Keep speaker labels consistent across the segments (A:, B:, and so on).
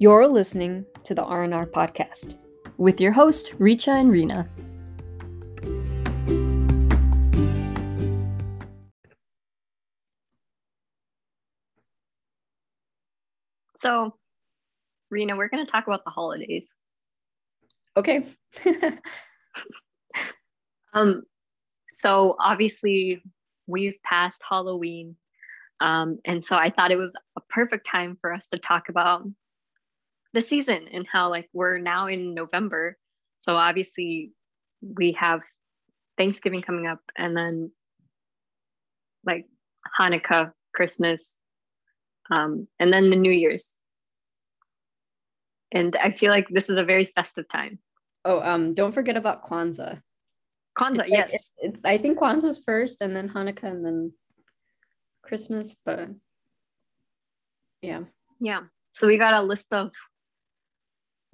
A: You're listening to the R&R podcast with your host Reecha and Reena.
B: So, Reena, we're going to talk about the holidays.
A: Okay.
B: um so obviously we've passed Halloween. Um, and so I thought it was a perfect time for us to talk about the season and how like we're now in November. So obviously we have Thanksgiving coming up and then like Hanukkah, Christmas, um, and then the New Year's. And I feel like this is a very festive time.
A: Oh, um, don't forget about Kwanzaa.
B: Kwanzaa,
A: It's
B: yes.
A: it's- it's- I think Kwanzaa's first, and then Hanukkah, and then Christmas. But yeah,
B: Yeah. So we got a list of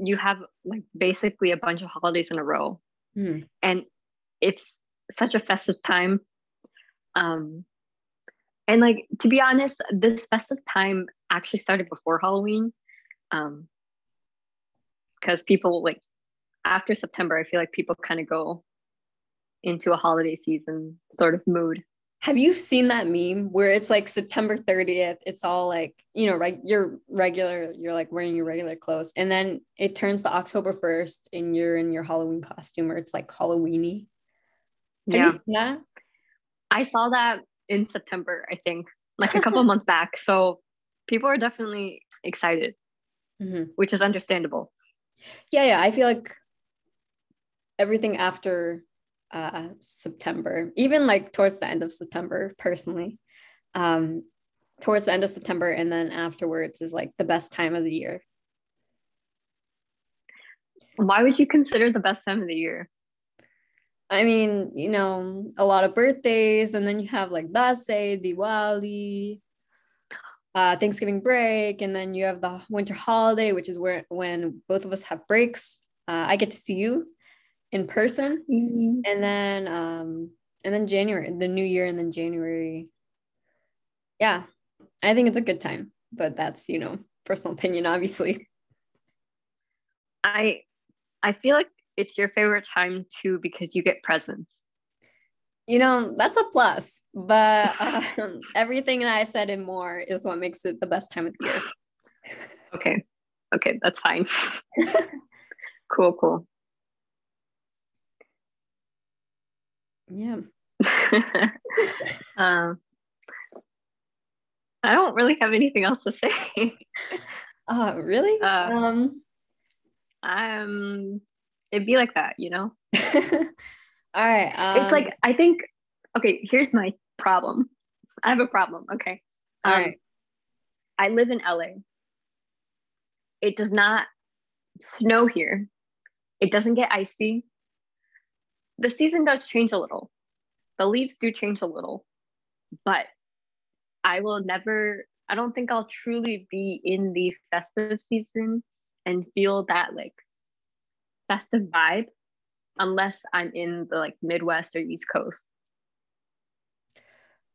B: you have like basically a bunch of holidays in a row.
A: Hmm.
B: And it's such a festive time. Um and like to be honest, this festive time actually started before Halloween. Um because people like after September, I feel like people kind of go into a holiday season sort of mood.
A: Have you seen that meme where it's like September 30th? It's all like, you know, right? You're regular, you're like wearing your regular clothes. And then it turns to October 1st and you're in your Halloween costume or it's like Halloweeny. Have
B: Yeah.
A: you seen that?
B: I saw that in September, I think, like a couple months back. So people are definitely excited,
A: Mhm.
B: which is understandable.
A: Yeah, yeah. I feel like everything after uh, September, even like towards the end of September, personally, um, towards the end of September and then afterwards is like the best time of the year.
B: Why would you consider the best time of the year?
A: I mean, you know, a lot of birthdays, and then you have like Dase, Diwali, uh, Thanksgiving break, and then you have the winter holiday, which is where when both of us have breaks. Uh, I get to see you in person, and then um, and then January, the new year, and then January. Yeah, I think it's a good time, but that's you know personal opinion, obviously.
B: I I feel like it's your favorite time too because you get presents.
A: You know, that's a plus, but um, everything that I said and more is what makes it the best time of the year.
B: Okay. Okay, that's fine. cool, cool.
A: Yeah.
B: um, I don't really have anything else to say.
A: Uh, really?
B: Uh,
A: um,
B: um, it'd be like that, you know?
A: all right. Um,
B: it's like I think okay, here's my problem. I have a problem, okay? Um,
A: right.
B: I live in LA. It does not snow here. It doesn't get icy. The season does change a little. The leaves do change a little. But I will never I don't think I'll truly be in the festive season and feel that like festive vibe unless I'm in the like Midwest or East Coast.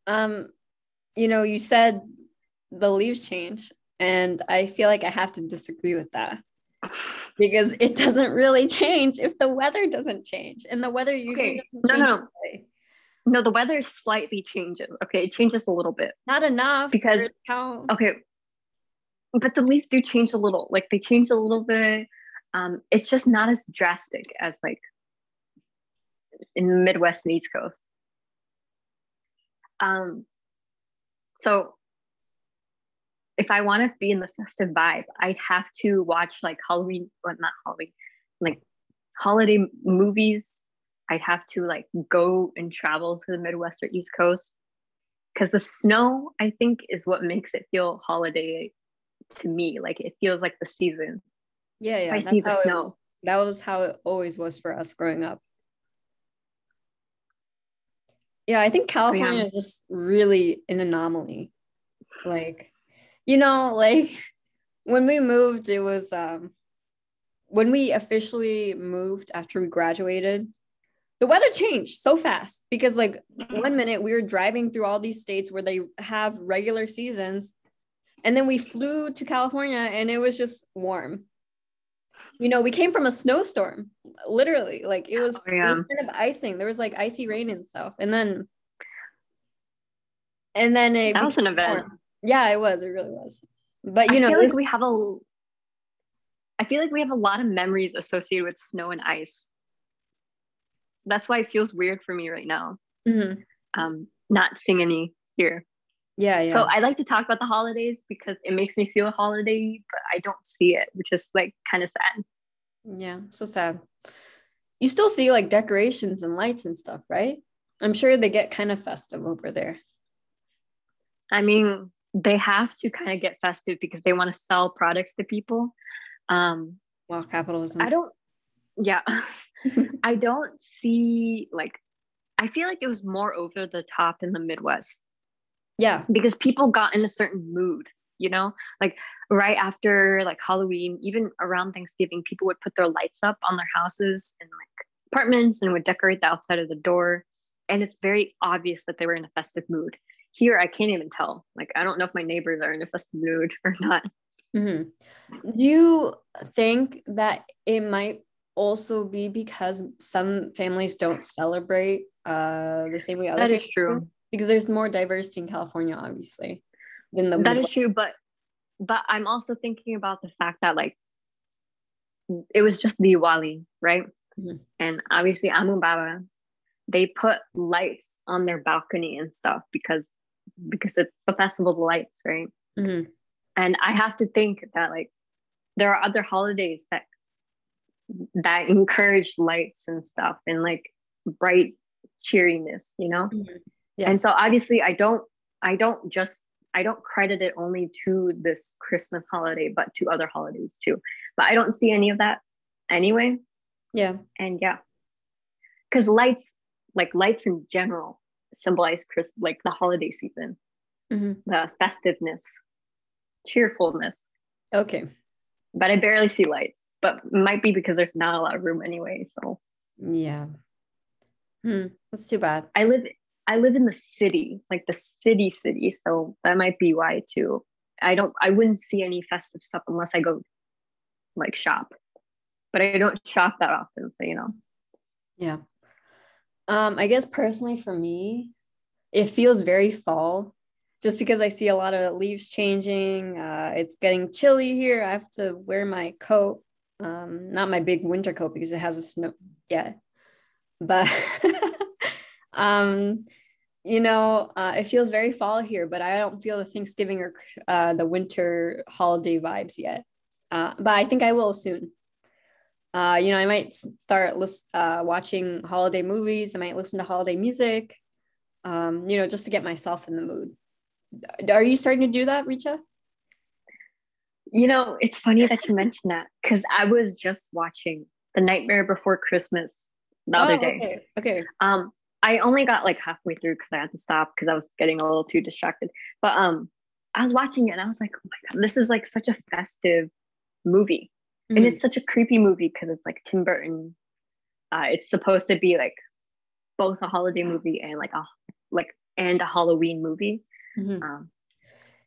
A: Um, you know, you said the leaves change, and I feel like I have to disagree with that because it doesn't really change if the weather doesn't change, and the weather usually
B: Okay.
A: doesn't
B: No,
A: change.
B: no, no. No, the weather slightly changes. Okay, it changes a little bit.
A: Not enough
B: Because-
A: how
B: Okay. But the leaves do change a little. Like they change a little bit. Um, it's just not as drastic as like in the Midwest and East Coast. Um, so if I want to be in the festive vibe, I'd have to watch like Halloween, well, not Halloween, like holiday movies. I'd have to like go and travel to the Midwest or East Coast because the snow, I think, is what makes it feel holiday to me. Like it feels like the season.
A: yeah, yeah.
B: I
A: that's
B: see the snow.
A: was- that was how it always was for us growing up. Yeah, I think California
B: Yeah.
A: is just really an anomaly. Like, you know, like when we moved, it was um when we officially moved after we graduated, the weather changed so fast because like one minute we were driving through all these states where they have regular seasons And then we flew to California and it was just warm. You know, we came from a snowstorm, literally. Like it was, oh, yeah. it was kind of icing. There was like icy rain and stuff. And then, and then it
B: that was an event. Warm.
A: Yeah, it was. It really was. But you
B: I
A: know,
B: feel like we have a. I feel like we have a lot of memories associated with snow and ice. That's why it feels weird for me right now. Mm-hmm. Um, not seeing any here.
A: Yeah, yeah.
B: So I like to talk about the holidays because it makes me feel holiday, but I don't see it, which is like kind of sad.
A: Yeah, so sad. You still see like decorations and lights and stuff, right? I'm sure they get kind of festive over there.
B: I mean, they have to kind of get festive because they want to sell products to people. Um,
A: well, capitalism.
B: I don't. Yeah, I don't see like. I feel like it was more over the top in the Midwest.
A: Yeah,
B: because people got in a certain mood. You know, like right after like Halloween, even around Thanksgiving, people would put their lights up on their houses and like apartments and would decorate the outside of the door. And it's very obvious that they were in a festive mood here i can't even tell like i don't know if my neighbors are in a festive mood or not
A: mm-hmm. do you think that it might also be because some families don't celebrate uh the same way
B: other that is true
A: because there's more diversity in california obviously
B: than the that is true but but i'm also thinking about the fact that like it was just the Diwali, right? Mm-hmm. And obviously Amu Baba, they put lights on their balcony and stuff because because it's the festival of lights, right? Mm-hmm. And I have to think that like there are other holidays that that encourage lights and stuff and like bright cheeriness, you know? Mm-hmm. Yes. And so obviously I don't I don't just I don't credit it only to this Christmas holiday, but to other holidays too. But I don't see any of that anyway.
A: Yeah.
B: And yeah. Cuz lights like lights in general symbolize Chris like the holiday season, mm-hmm. the festiveness, cheerfulness.
A: Okay.
B: But I barely see lights, but might be because there's not a lot of room anyway. So
A: yeah. Hmm. That's too bad.
B: I live I live in the city, like the city city. So that might be why too. I don't I wouldn't see any festive stuff unless I go like shop. But I don't shop that often, so you know.
A: Yeah. Um, I guess personally for me, it feels very fall just because I see a lot of leaves changing. Uh, it's getting chilly here. I have to wear my coat, um, not my big winter coat because it has a snow. Yeah, but um, you know, uh, it feels very fall here, but I don't feel the Thanksgiving or uh, the winter holiday vibes yet. Uh, but I think I will soon uh, you know, I might start list, uh, watching holiday movies. I might listen to holiday music, um, you know, just to get myself in the mood. Are you starting to do that, Reecha?
B: You know, it's funny that you mentioned that because I was just watching The Nightmare Before Christmas the oh, other day.
A: Okay. okay.
B: Um, I only got like halfway through because I had to stop because I was getting a little too distracted. But um, I was watching it and I was like, oh my god, this is like such a festive movie. Mm-hmm. And it's such a creepy movie because it's like Tim Burton. Uh, it's supposed to be like both a holiday movie and like a like and a Halloween movie. Mm-hmm. Um,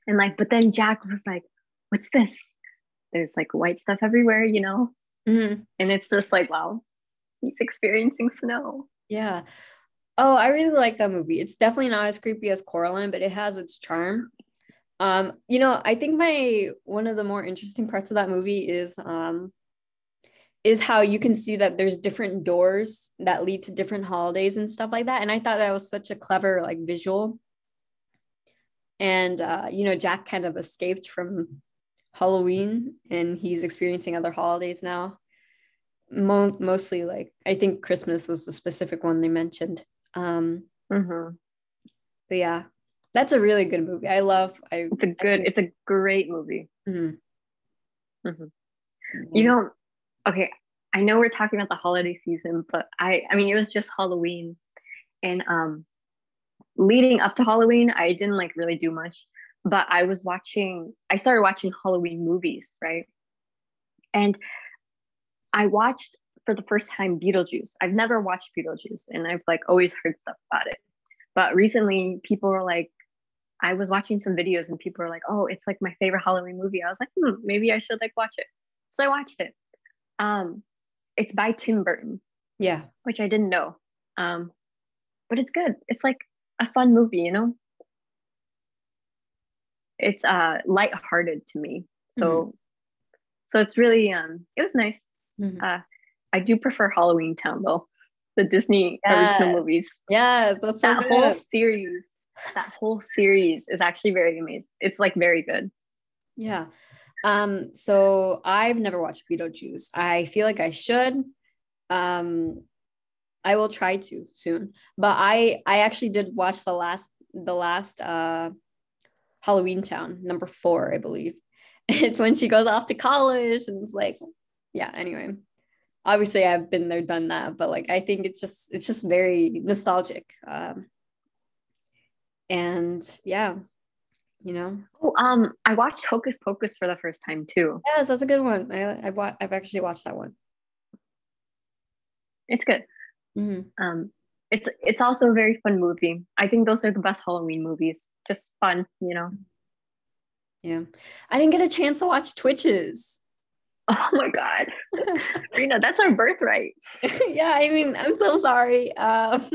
B: and like, but then Jack was like, "What's this?" There's like white stuff everywhere, you know. Mm-hmm. And it's just like, wow, he's experiencing snow.
A: Yeah. Oh, I really like that movie. It's definitely not as creepy as Coraline, but it has its charm. Um, you know, I think my one of the more interesting parts of that movie is um is how you can see that there's different doors that lead to different holidays and stuff like that. And I thought that was such a clever like visual. And uh, you know, Jack kind of escaped from Halloween and he's experiencing other holidays now. Mo- mostly like I think Christmas was the specific one they mentioned. Um, mm-hmm. But yeah, that's a really good movie. I love. I.
B: It's a good. it's a great movie. Mm-hmm. Mm-hmm. You know, okay. I know we're talking about the holiday season, but I. I mean, it was just Halloween, and um, leading up to Halloween, I didn't like really do much, but I was watching. I started watching Halloween movies, right? And I watched for the first time Beetlejuice. I've never watched Beetlejuice, and I've like always heard stuff about it. But recently, people were like, I was watching some videos and people were like, "Oh, it's like my favorite Halloween movie." I was like, hmm, maybe I should like watch it. So I watched it. Um, it's by Tim Burton.
A: Yeah,
B: which I didn't know. Um, but it's good. It's like a fun movie, you know. It's uh light-hearted to me. So, mm-hmm. so it's really um, it was nice. Mm-hmm. Uh, I do prefer Halloween Town though, the Disney yes. original movies.
A: Yes, that's
B: so that good. whole series. That whole series is actually very amazing. It's like very good.
A: Yeah. Um, so I've never watched Beetlejuice. I feel like I should. Um, I will try to soon. But I I actually did watch the last the last uh Halloween Town number four, I believe. It's when she goes off to college and it's like, yeah. Anyway, obviously I've been there, done that, but like I think it's just it's just very nostalgic. Um, and yeah, you know.
B: Oh, um, I watched Hocus Pocus for the first time too.
A: Yes, that's a good one. I I've, I've actually watched that one.
B: It's good. Mm-hmm. Um, it's it's also a very fun movie. I think those are the best Halloween movies. Just fun, you know.
A: Yeah, I didn't get a chance to watch Twitches.
B: Oh my god, Reena, that's our birthright.
A: yeah, I mean, I'm so sorry. Um,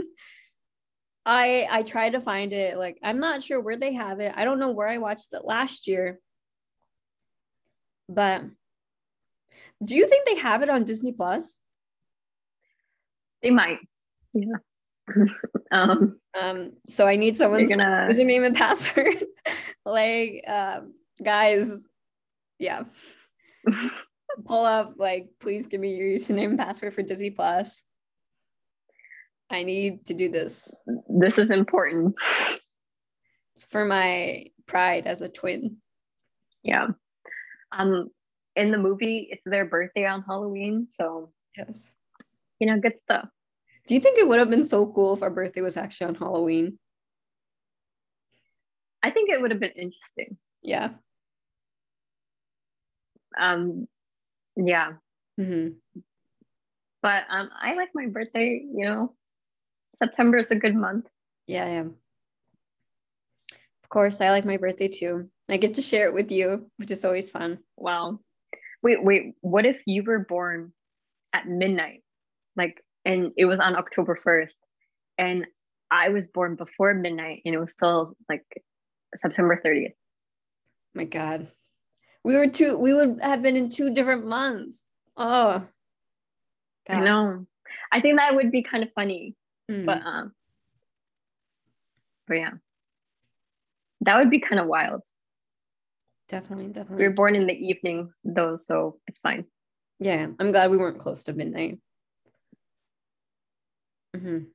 A: I I tried to find it. Like, I'm not sure where they have it. I don't know where I watched it last year. But do you think they have it on Disney Plus?
B: They might. Yeah.
A: um, um, so I need someone's gonna... username and password. like, um, guys, yeah. Pull up, like, please give me your username and password for Disney Plus. I need to do this.
B: This is important.
A: It's for my pride as a twin.
B: Yeah. Um, in the movie, it's their birthday on Halloween, so
A: yes,
B: you know, good stuff.
A: Do you think it would have been so cool if our birthday was actually on Halloween?
B: I think it would have been interesting.
A: Yeah.
B: Um, yeah.
A: Mm-hmm.
B: But um, I like my birthday. You know, September is a good month.
A: Yeah, yeah. Of course, I like my birthday too. I get to share it with you, which is always fun.
B: Wow. Wait, wait. What if you were born at midnight? Like and it was on October 1st. And I was born before midnight and it was still like September 30th.
A: My God. We were two, we would have been in two different months. Oh.
B: God. I know. I think that would be kind of funny. Mm. But um but yeah. That would be kind of wild.
A: Definitely, definitely.
B: We were born in the evening though, so it's fine.
A: Yeah, I'm glad we weren't close to midnight. Mm-hmm.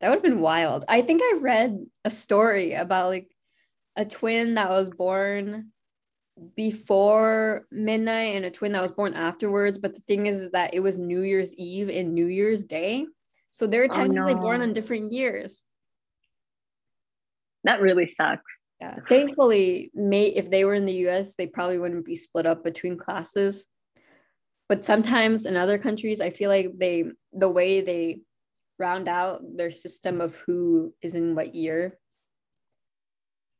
A: That would have been wild. I think I read a story about like a twin that was born before midnight and a twin that was born afterwards. But the thing is, is that it was New Year's Eve and New Year's Day. So they're oh, technically oh, no. born on different years.
B: That really sucks.
A: Yeah. Thankfully, may if they were in the US, they probably wouldn't be split up between classes. But sometimes in other countries, I feel like they the way they round out their system of who is in what year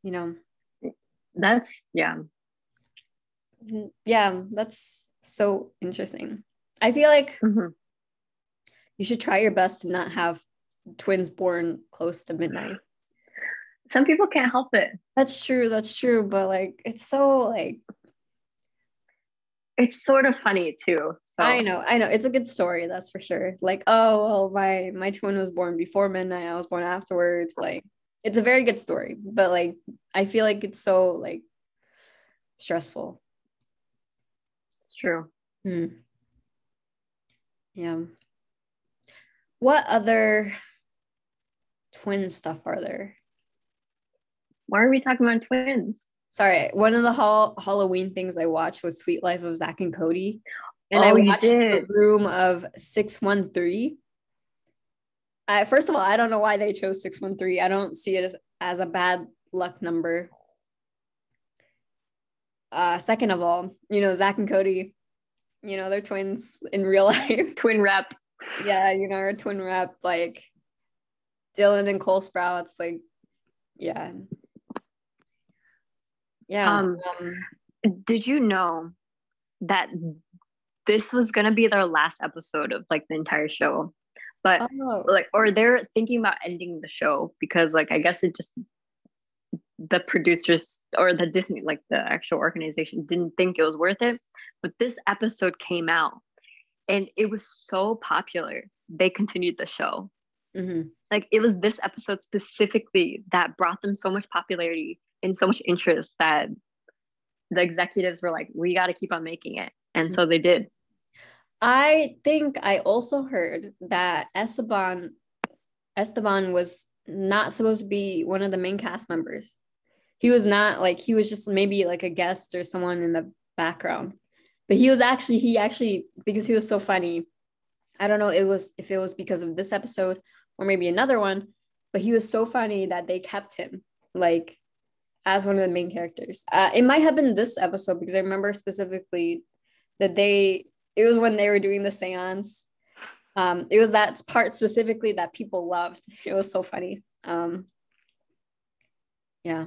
A: you know
B: that's yeah
A: yeah that's so interesting i feel like mm-hmm. You should try your best to not have twins born close to midnight
B: some people can't help it
A: that's true that's true but like it's so like
B: it's sort of funny too.
A: So. I know, I know. It's a good story, that's for sure. Like, oh, well, my my twin was born before midnight. I was born afterwards. Like, it's a very good story, but like, I feel like it's so like stressful.
B: It's true.
A: Hmm. Yeah. What other twin stuff are there?
B: Why are we talking about twins?
A: sorry, one of the ha- Halloween things I watched was Suite Life of Zack and Cody. And oh, I watched the room of 613. Uh, first of all, I don't know why they chose 613. I don't see it as, as a bad luck number. Uh, second of all, you know, Zack and Cody, you know, they're twins in real life.
B: Twin rep.
A: Yeah, you know, or twin rep, like Dylan and Cole Sprouse, like, yeah, Yeah.
B: Um,
A: um,
B: Did you know that this was gonna be their last episode of like the entire show? But
A: oh,
B: like or they're thinking about ending the show because like I guess it just the producers or the Disney like the actual organization didn't think it was worth it. But this episode came out and it was so popular. They continued the show.
A: mhm.
B: Like it was this episode specifically that brought them so much popularity and so much interest that the executives were like, we got to keep on making it. And so they did.
A: I think I also heard that Esteban Esteban was not supposed to be one of the main cast members. He was not like he was just maybe like a guest or someone in the background. But he was actually he actually because he was so funny. I don't know it was if it was because of this episode or maybe another one, but he was so funny that they kept him like as one of the main characters. Uh, it might have been this episode because I remember specifically that they it was when they were doing the seance. Um, it was that part specifically that people loved. It was so funny. Um, yeah.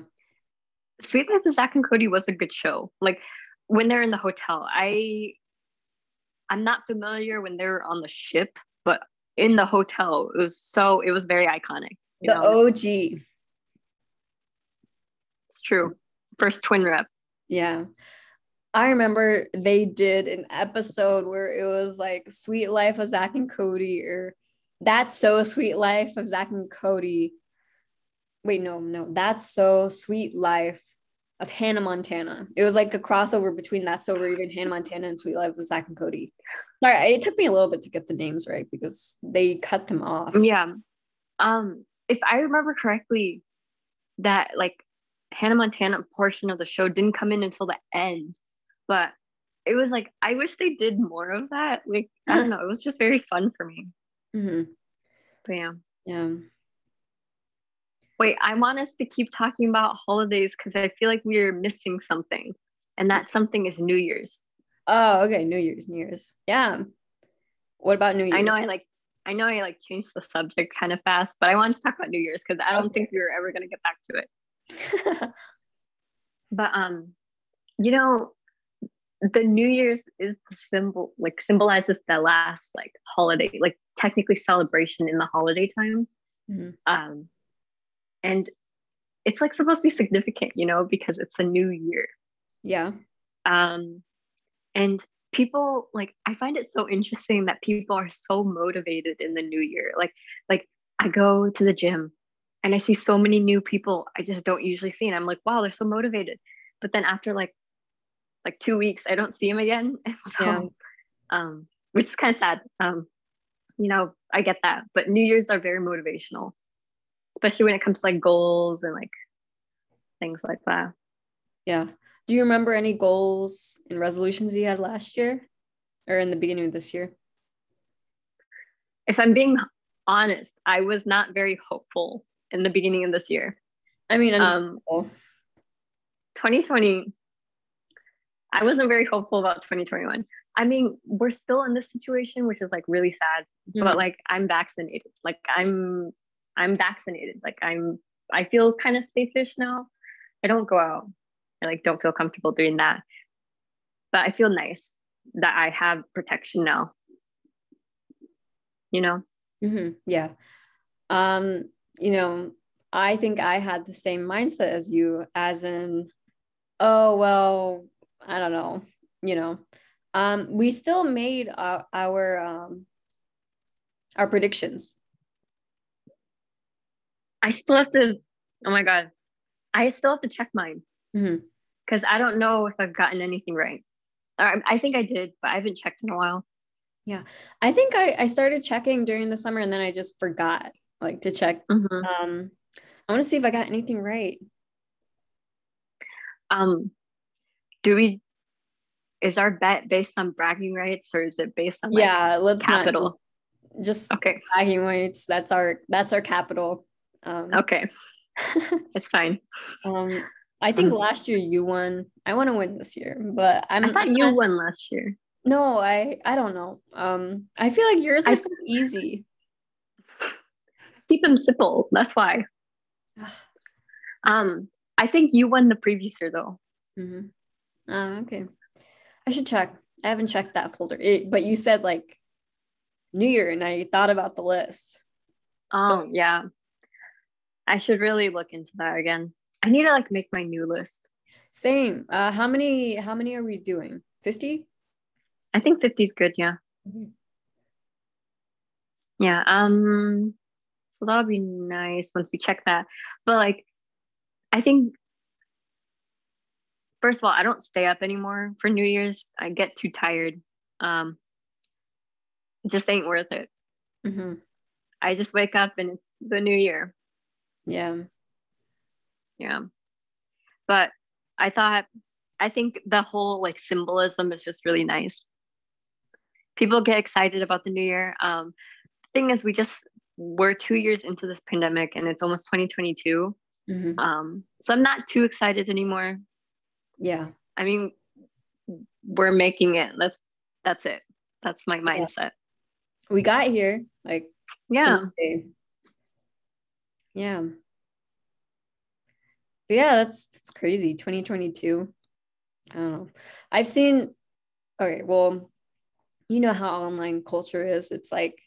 B: Suite Life of Zack and Cody was a good show. Like when they're in the hotel, I I'm not familiar when they're on the ship, but in the hotel, it was so it was very iconic. You
A: The
B: know?
A: OG.
B: it's true. First twin rep.
A: Yeah. I remember they did an episode where it was like Suite Life of Zack and Cody or That's So Suite Life of Zack and Cody. Wait, no, no, That's So Suite Life of Hannah Montana. It was like a crossover between That's So Raven, Hannah Montana, and Suite Life of Zack and Cody. Sorry, it took me a little bit to get the names right because they cut them off.
B: Yeah. Um, if I remember correctly, that like Hannah Montana portion of the show didn't come in until the end, but it was like I wish they did more of that. Like I don't know, it was just very fun for me.
A: Mhm.
B: But yeah.
A: Yeah.
B: Wait, I want us to keep talking about holidays because I feel like we're missing something, and that something is New Year's.
A: Oh, okay. New Year's, New Year's. Yeah. What about New Year's?
B: I know I like, I know I like changed the subject kind of fast, but I wanted to talk about New Year's because I don't
A: Okay.
B: think we were ever gonna get back to it. But um, you know, the New Year's is the symbol, like symbolizes the last like holiday, like technically celebration in the holiday time.
A: Mhm.
B: Um, and it's like supposed to be significant, you know, because it's a new year.
A: yeah.
B: Um, and people like I find it so interesting that people are so motivated in the new year. Like, like I go to the gym and I see so many new people I just don't usually see, and I'm like, wow, they're so motivated. But then after like like two weeks, I don't see them again, and so
A: Yeah.
B: um, which is kind of sad. Um, you know, I get that, but New Year's are very motivational, especially when it comes to like goals and like things like that.
A: Yeah. Do you remember any goals and resolutions you had last year or in the beginning of this year?
B: if I'm being honest, I was not very hopeful in the beginning of this year.
A: I mean,
B: Um, 2020, I wasn't very hopeful about 2021. I mean, we're still in this situation, which is like really sad,
A: Mhm.
B: but like I'm vaccinated. Like I'm I'm vaccinated. Like I'm I feel kind of safe-ish now. I don't go out. I like don't feel comfortable doing that. But I feel nice that I have protection now. You know?
A: Mhm, Yeah. Um, you know, I think I had the same mindset as you, as in, oh, well, I don't know, you know. Um, we still made our, our um our predictions.
B: I still have to, oh my God, I still have to check mine because I don't know if I've gotten anything right. I, I think I did, but I haven't checked in a while. Yeah.
A: I think I, I started checking during the summer and then I just forgot like to check.
B: Mhm.
A: Um, I want to see if I got anything right.
B: Um, do we, is our bet based on bragging rights or is it based on like,
A: yeah, let's
B: capital?
A: not just
B: Okay.
A: bragging rights. That's our that's our capital. Um,
B: Okay. It's fine.
A: um, I think
B: Um,
A: last year you won. I want to win this year, but I'm.
B: I thought
A: I'm
B: you won last year.
A: No, I I don't know. Um, I feel like yours are so easy.
B: Keep them simple. That's why. Um, I think you won the previous year though.
A: Mm-hmm. Uh, okay. I should check. I haven't checked that folder. It, but you said like New Year, and I thought about the list.
B: Oh yeah. I should really look into that again. I need to like make my new list.
A: Same. Uh, how many? How many are we doing? Fifty.
B: I think 50 is good. Yeah.
A: Mhm.
B: Yeah. Um. So that'll be nice once we check that. But like, I think first of all, I don't stay up anymore for New Year's. I get too tired. Um. It just ain't worth it.
A: Mm-hmm.
B: I just wake up and it's the new year.
A: Yeah.
B: Yeah. But I thought, I think the whole like symbolism is just really nice. People get excited about the new year. Um, thing is, we just, we're two years into this pandemic and it's almost 2022.
A: Mm-hmm.
B: Um, so I'm not too excited anymore.
A: Yeah.
B: I mean, we're making it. That's, that's it. That's my mindset.
A: We got here. Like
B: Yeah.
A: Yeah. But yeah, that's that's crazy. 2022. I don't know. I've seen okay, well, you know how online culture is. It's like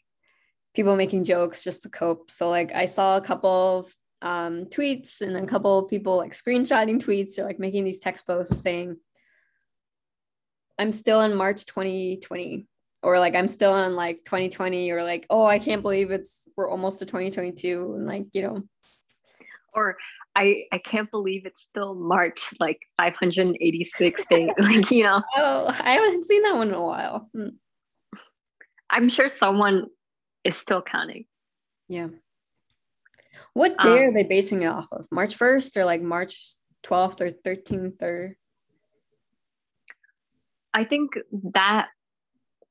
A: people making jokes just to cope. So like I saw a couple of um tweets and a couple of people like screenshotting tweets or like making these text posts saying I'm still in March 2020 or like I'm still in like 2020 or like oh I can't believe it's we're almost to 2022 and like you know
B: Or I, I can't believe it's still March, like 586 days. like, you know,
A: oh I haven't seen that one in a while Hmm.
B: I'm sure someone is still counting.
A: yeah what day
B: Um,
A: are they basing it off of March 1st or like March 12th or 13th or
B: I think that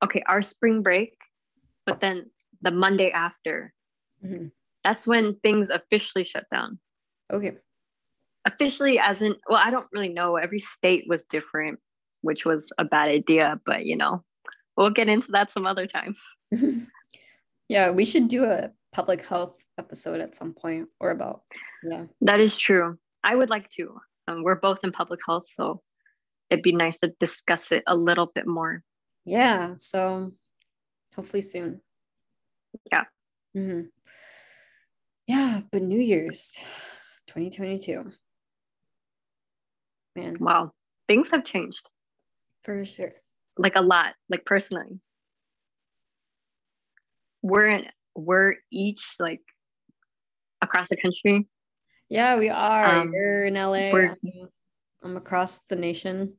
B: okay, our spring break, but then the Monday after,
A: Mhm.
B: that's when things officially shut down.
A: okay
B: Officially, as in, well, I don't really know. Every state was different, which was a bad idea, but you know, we'll get into that some other time.
A: yeah we should do a public health episode at some point or about yeah
B: That is true. I would like to. Um, we're both in public health, so it'd be nice to discuss it a little bit more.
A: Yeah so hopefully soon
B: Yeah.
A: Mhm. yeah but New Year's 2022 man
B: Wow, things have changed
A: for sure
B: like a lot, like personally. We're in, we're each like across the country.
A: Yeah, we are.
B: Um,
A: You're in LA. I'm across the nation.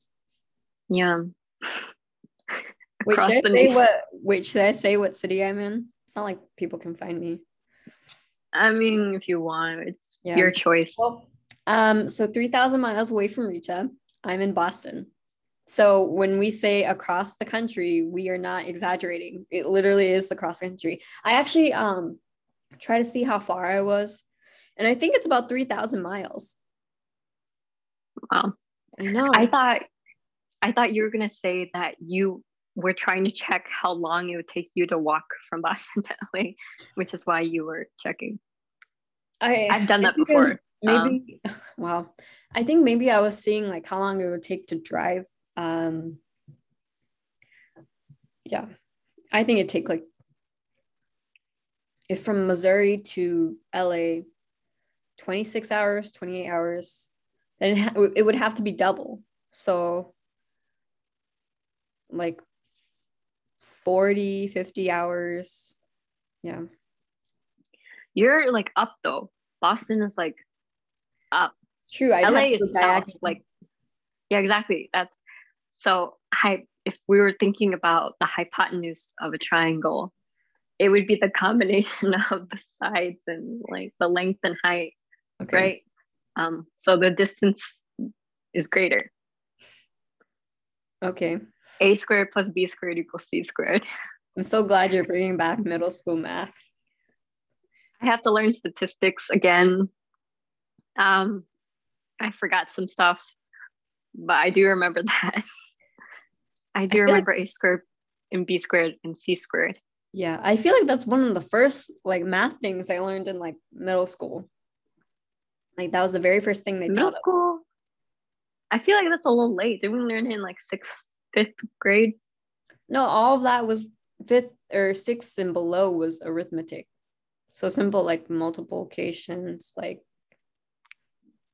B: Yeah.
A: Wait,
B: Across
A: should I
B: the
A: say
B: nation.
A: what? Wait, should I say what city I'm in? It's not like people can find me.
B: I mean, if you want, it's
A: Yeah.
B: your choice.
A: Well, um, so 3,000 miles away from Reecha, I'm in Boston. So when we say across the country, we are not exaggerating. It literally is across the country. I actually um try to see how far I was, and I think it's about 3,000 miles.
B: Wow.
A: I know.
B: I thought, I thought you were gonna say that you were trying to check how long it would take you to walk from Boston to LA, which is why you were checking.
A: I,
B: I've done that
A: it
B: before. Um,
A: maybe wow i think maybe i was seeing like how long it would take to drive um yeah i think it'd take like if from missouri to la 26 hours 28 hours then it, it would have to be double so like 40 50 hours yeah
B: You're like up though. Boston is like up.
A: true I'd
B: LA is south. Like, yeah, exactly. That's so. I if we were thinking about the hypotenuse of a triangle, it would be the combination of the sides and like the length and height,
A: okay
B: right? Um, so the distance is greater.
A: okay
B: A squared plus B squared equals C squared.
A: I'm so glad you're bringing back middle school math.
B: I have to learn statistics again. Um, I forgot some stuff, but I do remember that. I do remember A squared and B squared and C squared.
A: Yeah, I feel like that's one of the first like math things I learned in like middle school. Like that was the very first thing they
B: Middle
A: taught us.
B: school. I feel like that's a little late. Did we learn it in like sixth, fifth grade?
A: No, all of that was fifth or sixth and below was arithmetic. So simple like multiplications, like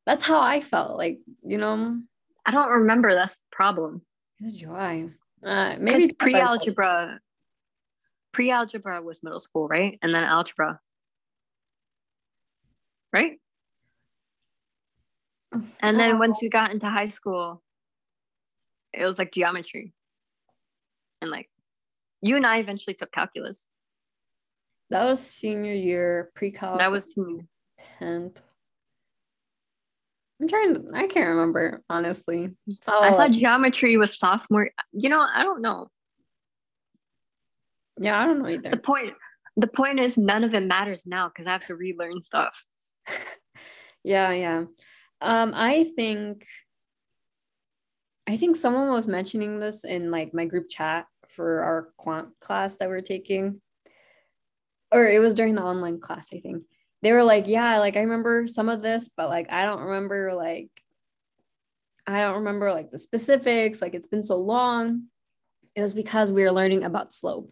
A: that's how I felt. Like, you know.
B: I don't remember that's the problem.
A: Good joy. Uh maybe
B: pre-algebra. Pre-algebra was middle school, right? And then algebra. Right? And then once we got into high school, it was like geometry. And like you and I eventually took calculus.
A: That was senior year pre-college.
B: That was
A: 10th. I'm trying to, I can't remember, honestly.
B: I thought geometry was sophomore. You know, I don't know.
A: Yeah, I don't know either.
B: The point the point is none of it matters now because I have to relearn stuff.
A: yeah, yeah. Um, I think I think someone was mentioning this in like my group chat for our quant class that we are taking. Or it was during the online class, I think. They were like, yeah, like I remember some of this, but like I don't remember like I don't remember like the specifics, like it's been so long. It was because we were learning about slope.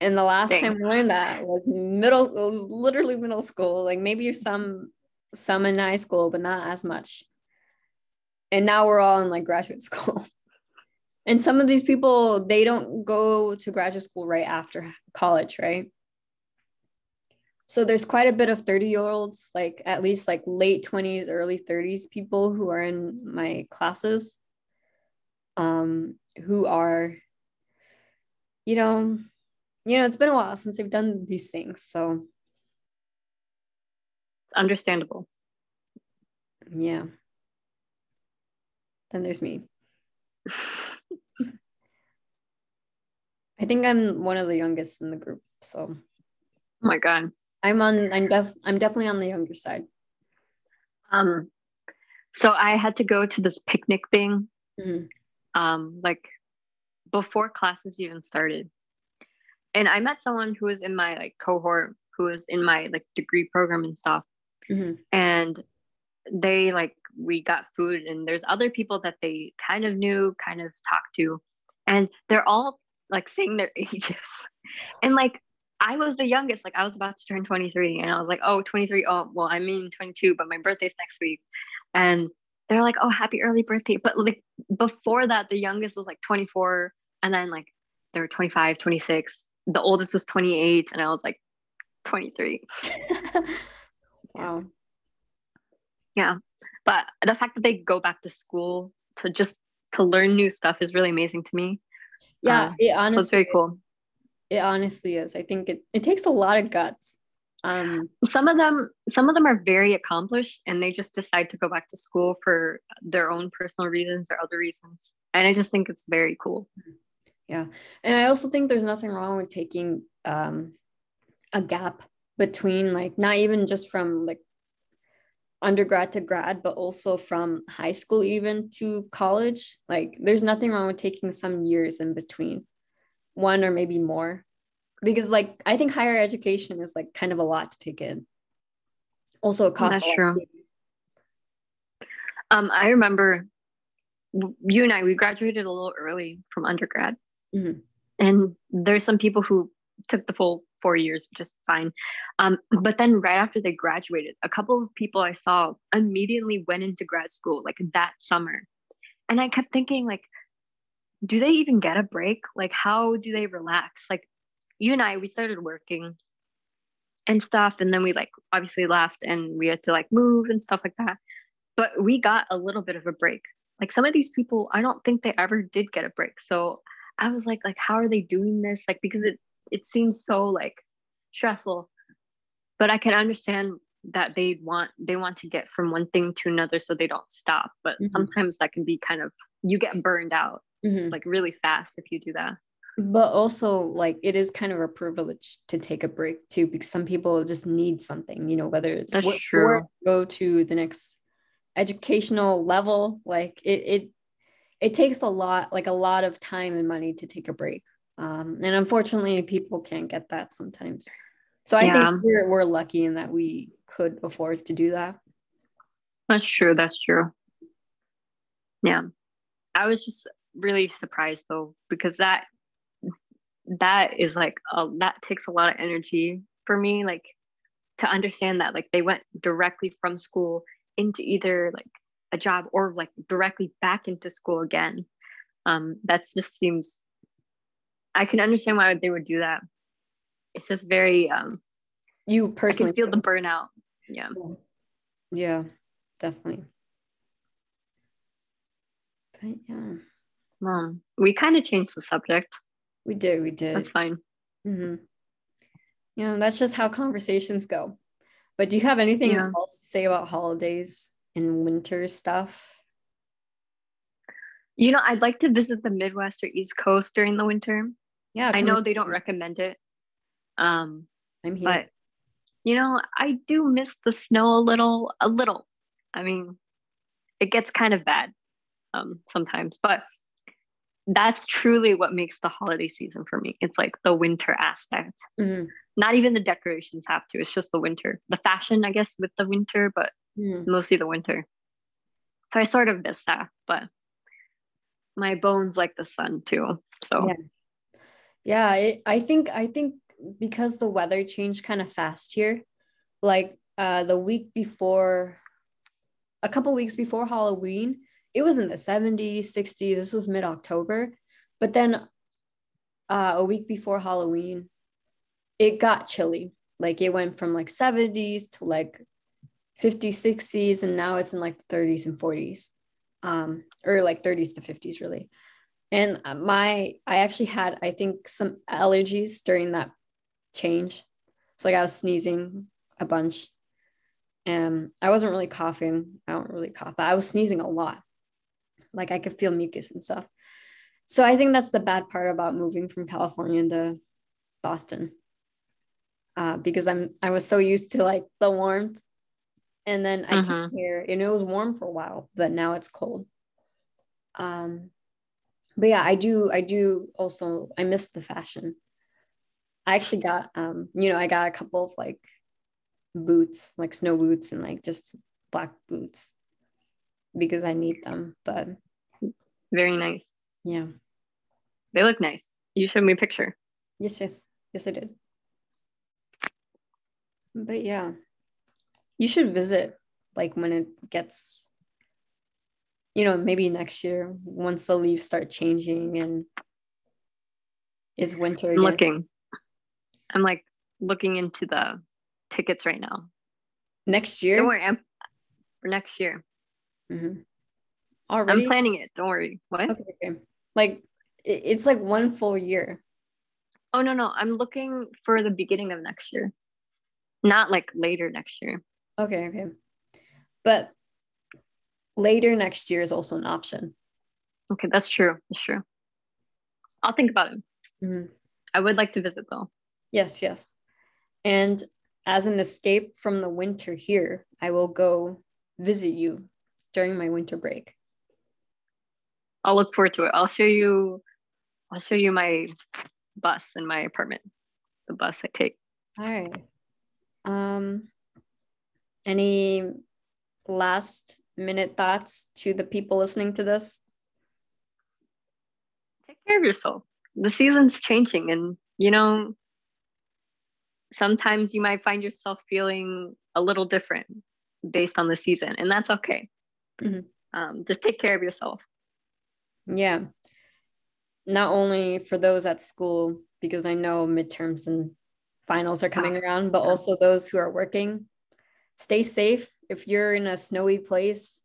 A: And the last Dang. time we learned that was middle, it was literally middle school. Like maybe some some in high school, but not as much. And now we're all in like graduate school. and some of these people, they don't go to graduate school right after college, right? So there's quite a bit of 30 year olds, like at least like late 20s, early 30s people who are in my classes, um, who are, you know, you know, it's been a while since they've done these things. So
B: understandable.
A: Yeah. Then there's me. I think I'm one of the youngest in the group. So
B: Oh my god.
A: I'm on I'm def I'm definitely on the younger side.
B: Um so I had to go to this picnic thing. Mm-hmm. Um like before classes even started. And I met someone who was in my like cohort who was in my like degree program and stuff. Mm-hmm. And they like we got food and there's other people that they kind of knew, kind of talked to, and they're all like saying their ages. and like I was the youngest, like I was about to turn 23 and I was like, oh, 23. Oh, well, I mean 22, but my birthday's next week. And they're like, oh, happy early birthday. But like before that, the youngest was like 24. And then like they were 25, 26. The oldest was 28. And I was like 23.
A: wow.
B: Yeah. But the fact that they go back to school to just to learn new stuff is really amazing to me.
A: Yeah, uh, it honestly so
B: it's very cool.
A: It honestly is. I think it, it takes a lot of guts. Um,
B: some of them some of them are very accomplished and they just decide to go back to school for their own personal reasons or other reasons. And I just think it's very cool.
A: Yeah. And I also think there's nothing wrong with taking um, a gap between like not even just from like undergrad to grad, but also from high school even to college. Like there's nothing wrong with taking some years in between, one or maybe more. Because like I think higher education is like kind of a lot to take in. Also it costs
B: That's true. Um, I remember you and I, we graduated a little early from undergrad. Mm-hmm. And there's some people who took the full four years, which is fine. Um, but then right after they graduated, a couple of people I saw immediately went into grad school like that summer. And I kept thinking, like, do they even get a break? Like, how do they relax? Like, you and I, we started working and stuff. And then we like obviously left and we had to like move and stuff like that. But we got a little bit of a break. Like some of these people, I don't think they ever did get a break. So I was like, like, how are they doing this? Like, because it it seems so like stressful but i can understand that they want they want to get from one thing to another so they don't stop but mm-hmm. sometimes that can be kind of you get burned out mm-hmm. like really fast if you do that
A: but also like it is kind of a privilege to take a break too because some people just need something you know whether it's
B: That's true.
A: go to the next educational level like it, it it takes a lot like a lot of time and money to take a break um, and unfortunately people can't get that sometimes so i yeah. think we're, we're lucky in that we could afford to do that
B: that's true that's true Yeah. I was just really surprised though, because that that is like a, that takes a lot of energy for me like to understand that like they went directly from school into either like a job or like directly back into school again um that's just seems i can understand why they would do that. It's just very um
A: you personally
B: I can feel the burnout. Yeah.
A: Yeah. Definitely. But yeah.
B: Mom, we kind of changed the subject.
A: We did we did.
B: That's fine.
A: Mm-hmm. you know that's just how conversations go. But do you have anything yeah. else to say about holidays and winter stuff?
B: You know i'd like to visit the midwest or east coast during the winter yeah i know they don't recommend it um i'm here but you know i do miss the snow a little a little i mean it gets kind of bad um sometimes but that's truly what makes the holiday season for me. It's like the winter aspect. Mm-hmm. Not even the decorations have to. It's just the winter. The fashion, I guess, with the winter, but mm-hmm. mostly the winter. So I sort of miss that, but my bones like the sun too. So
A: yeah, yeah it, I think I think because the weather changed kind of fast here, like uh, the week before, a couple weeks before Halloween, it was in the 70s, 60s. This was mid October. But then uh, a week before Halloween, it got chilly. Like it went from like 70s to like 50s, 60s, and now it's in like the 30s and 40s, um, or like 30s to 50s, really. And my, I actually had, I think, some allergies during that change. So like I was sneezing a bunch, and I wasn't really coughing. I don't really cough, but I was sneezing a lot. Like I could feel mucus and stuff. So I think that's the bad part about moving from California to Boston. Uh, because I'm I was so used to like the warmth. And then I uh-huh. came here and it was warm for a while, but now it's cold. Um but yeah, I do I do also I miss the fashion. I actually got um, you know, I got a couple of like boots, like snow boots and like just black boots because I need them. But
B: very nice.
A: Yeah.
B: They look nice. You showed me a picture.
A: Yes, yes. Yes, I did. But yeah. You should visit like when it gets you know, maybe next year once the leaves start changing and is winter.
B: I'm looking. I'm like looking into the tickets right now.
A: Next year?
B: Don't worry, I'm for next year. Mm-hmm. Already? I'm planning it. Don't worry. What? Okay,
A: okay. Like it's like one full year.
B: Oh no no! I'm looking for the beginning of next year, not like later next year.
A: Okay, okay, but later next year is also an option.
B: Okay, that's true. That's true. I'll think about it. Mm-hmm. I would like to visit though.
A: Yes, yes. And as an escape from the winter here, I will go visit you during my winter break.
B: I'll look forward to it. I'll show you I'll show you my bus in my apartment. The bus I take.
A: All right. Um any last minute thoughts to the people listening to this?
B: Take care of yourself. The season's changing and you know sometimes you might find yourself feeling a little different based on the season and that's okay. Mm-hmm. Um, just take care of yourself.
A: Yeah. Not only for those at school, because I know midterms and finals are coming around, but also those who are working. Stay safe. If you're in a snowy place,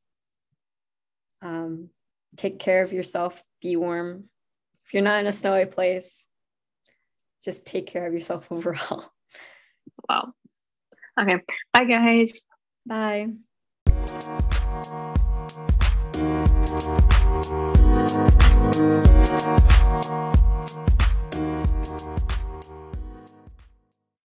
A: um, take care of yourself, be warm. If you're not in a snowy place, just take care of yourself overall.
B: Wow. Okay. Bye, guys.
A: Bye.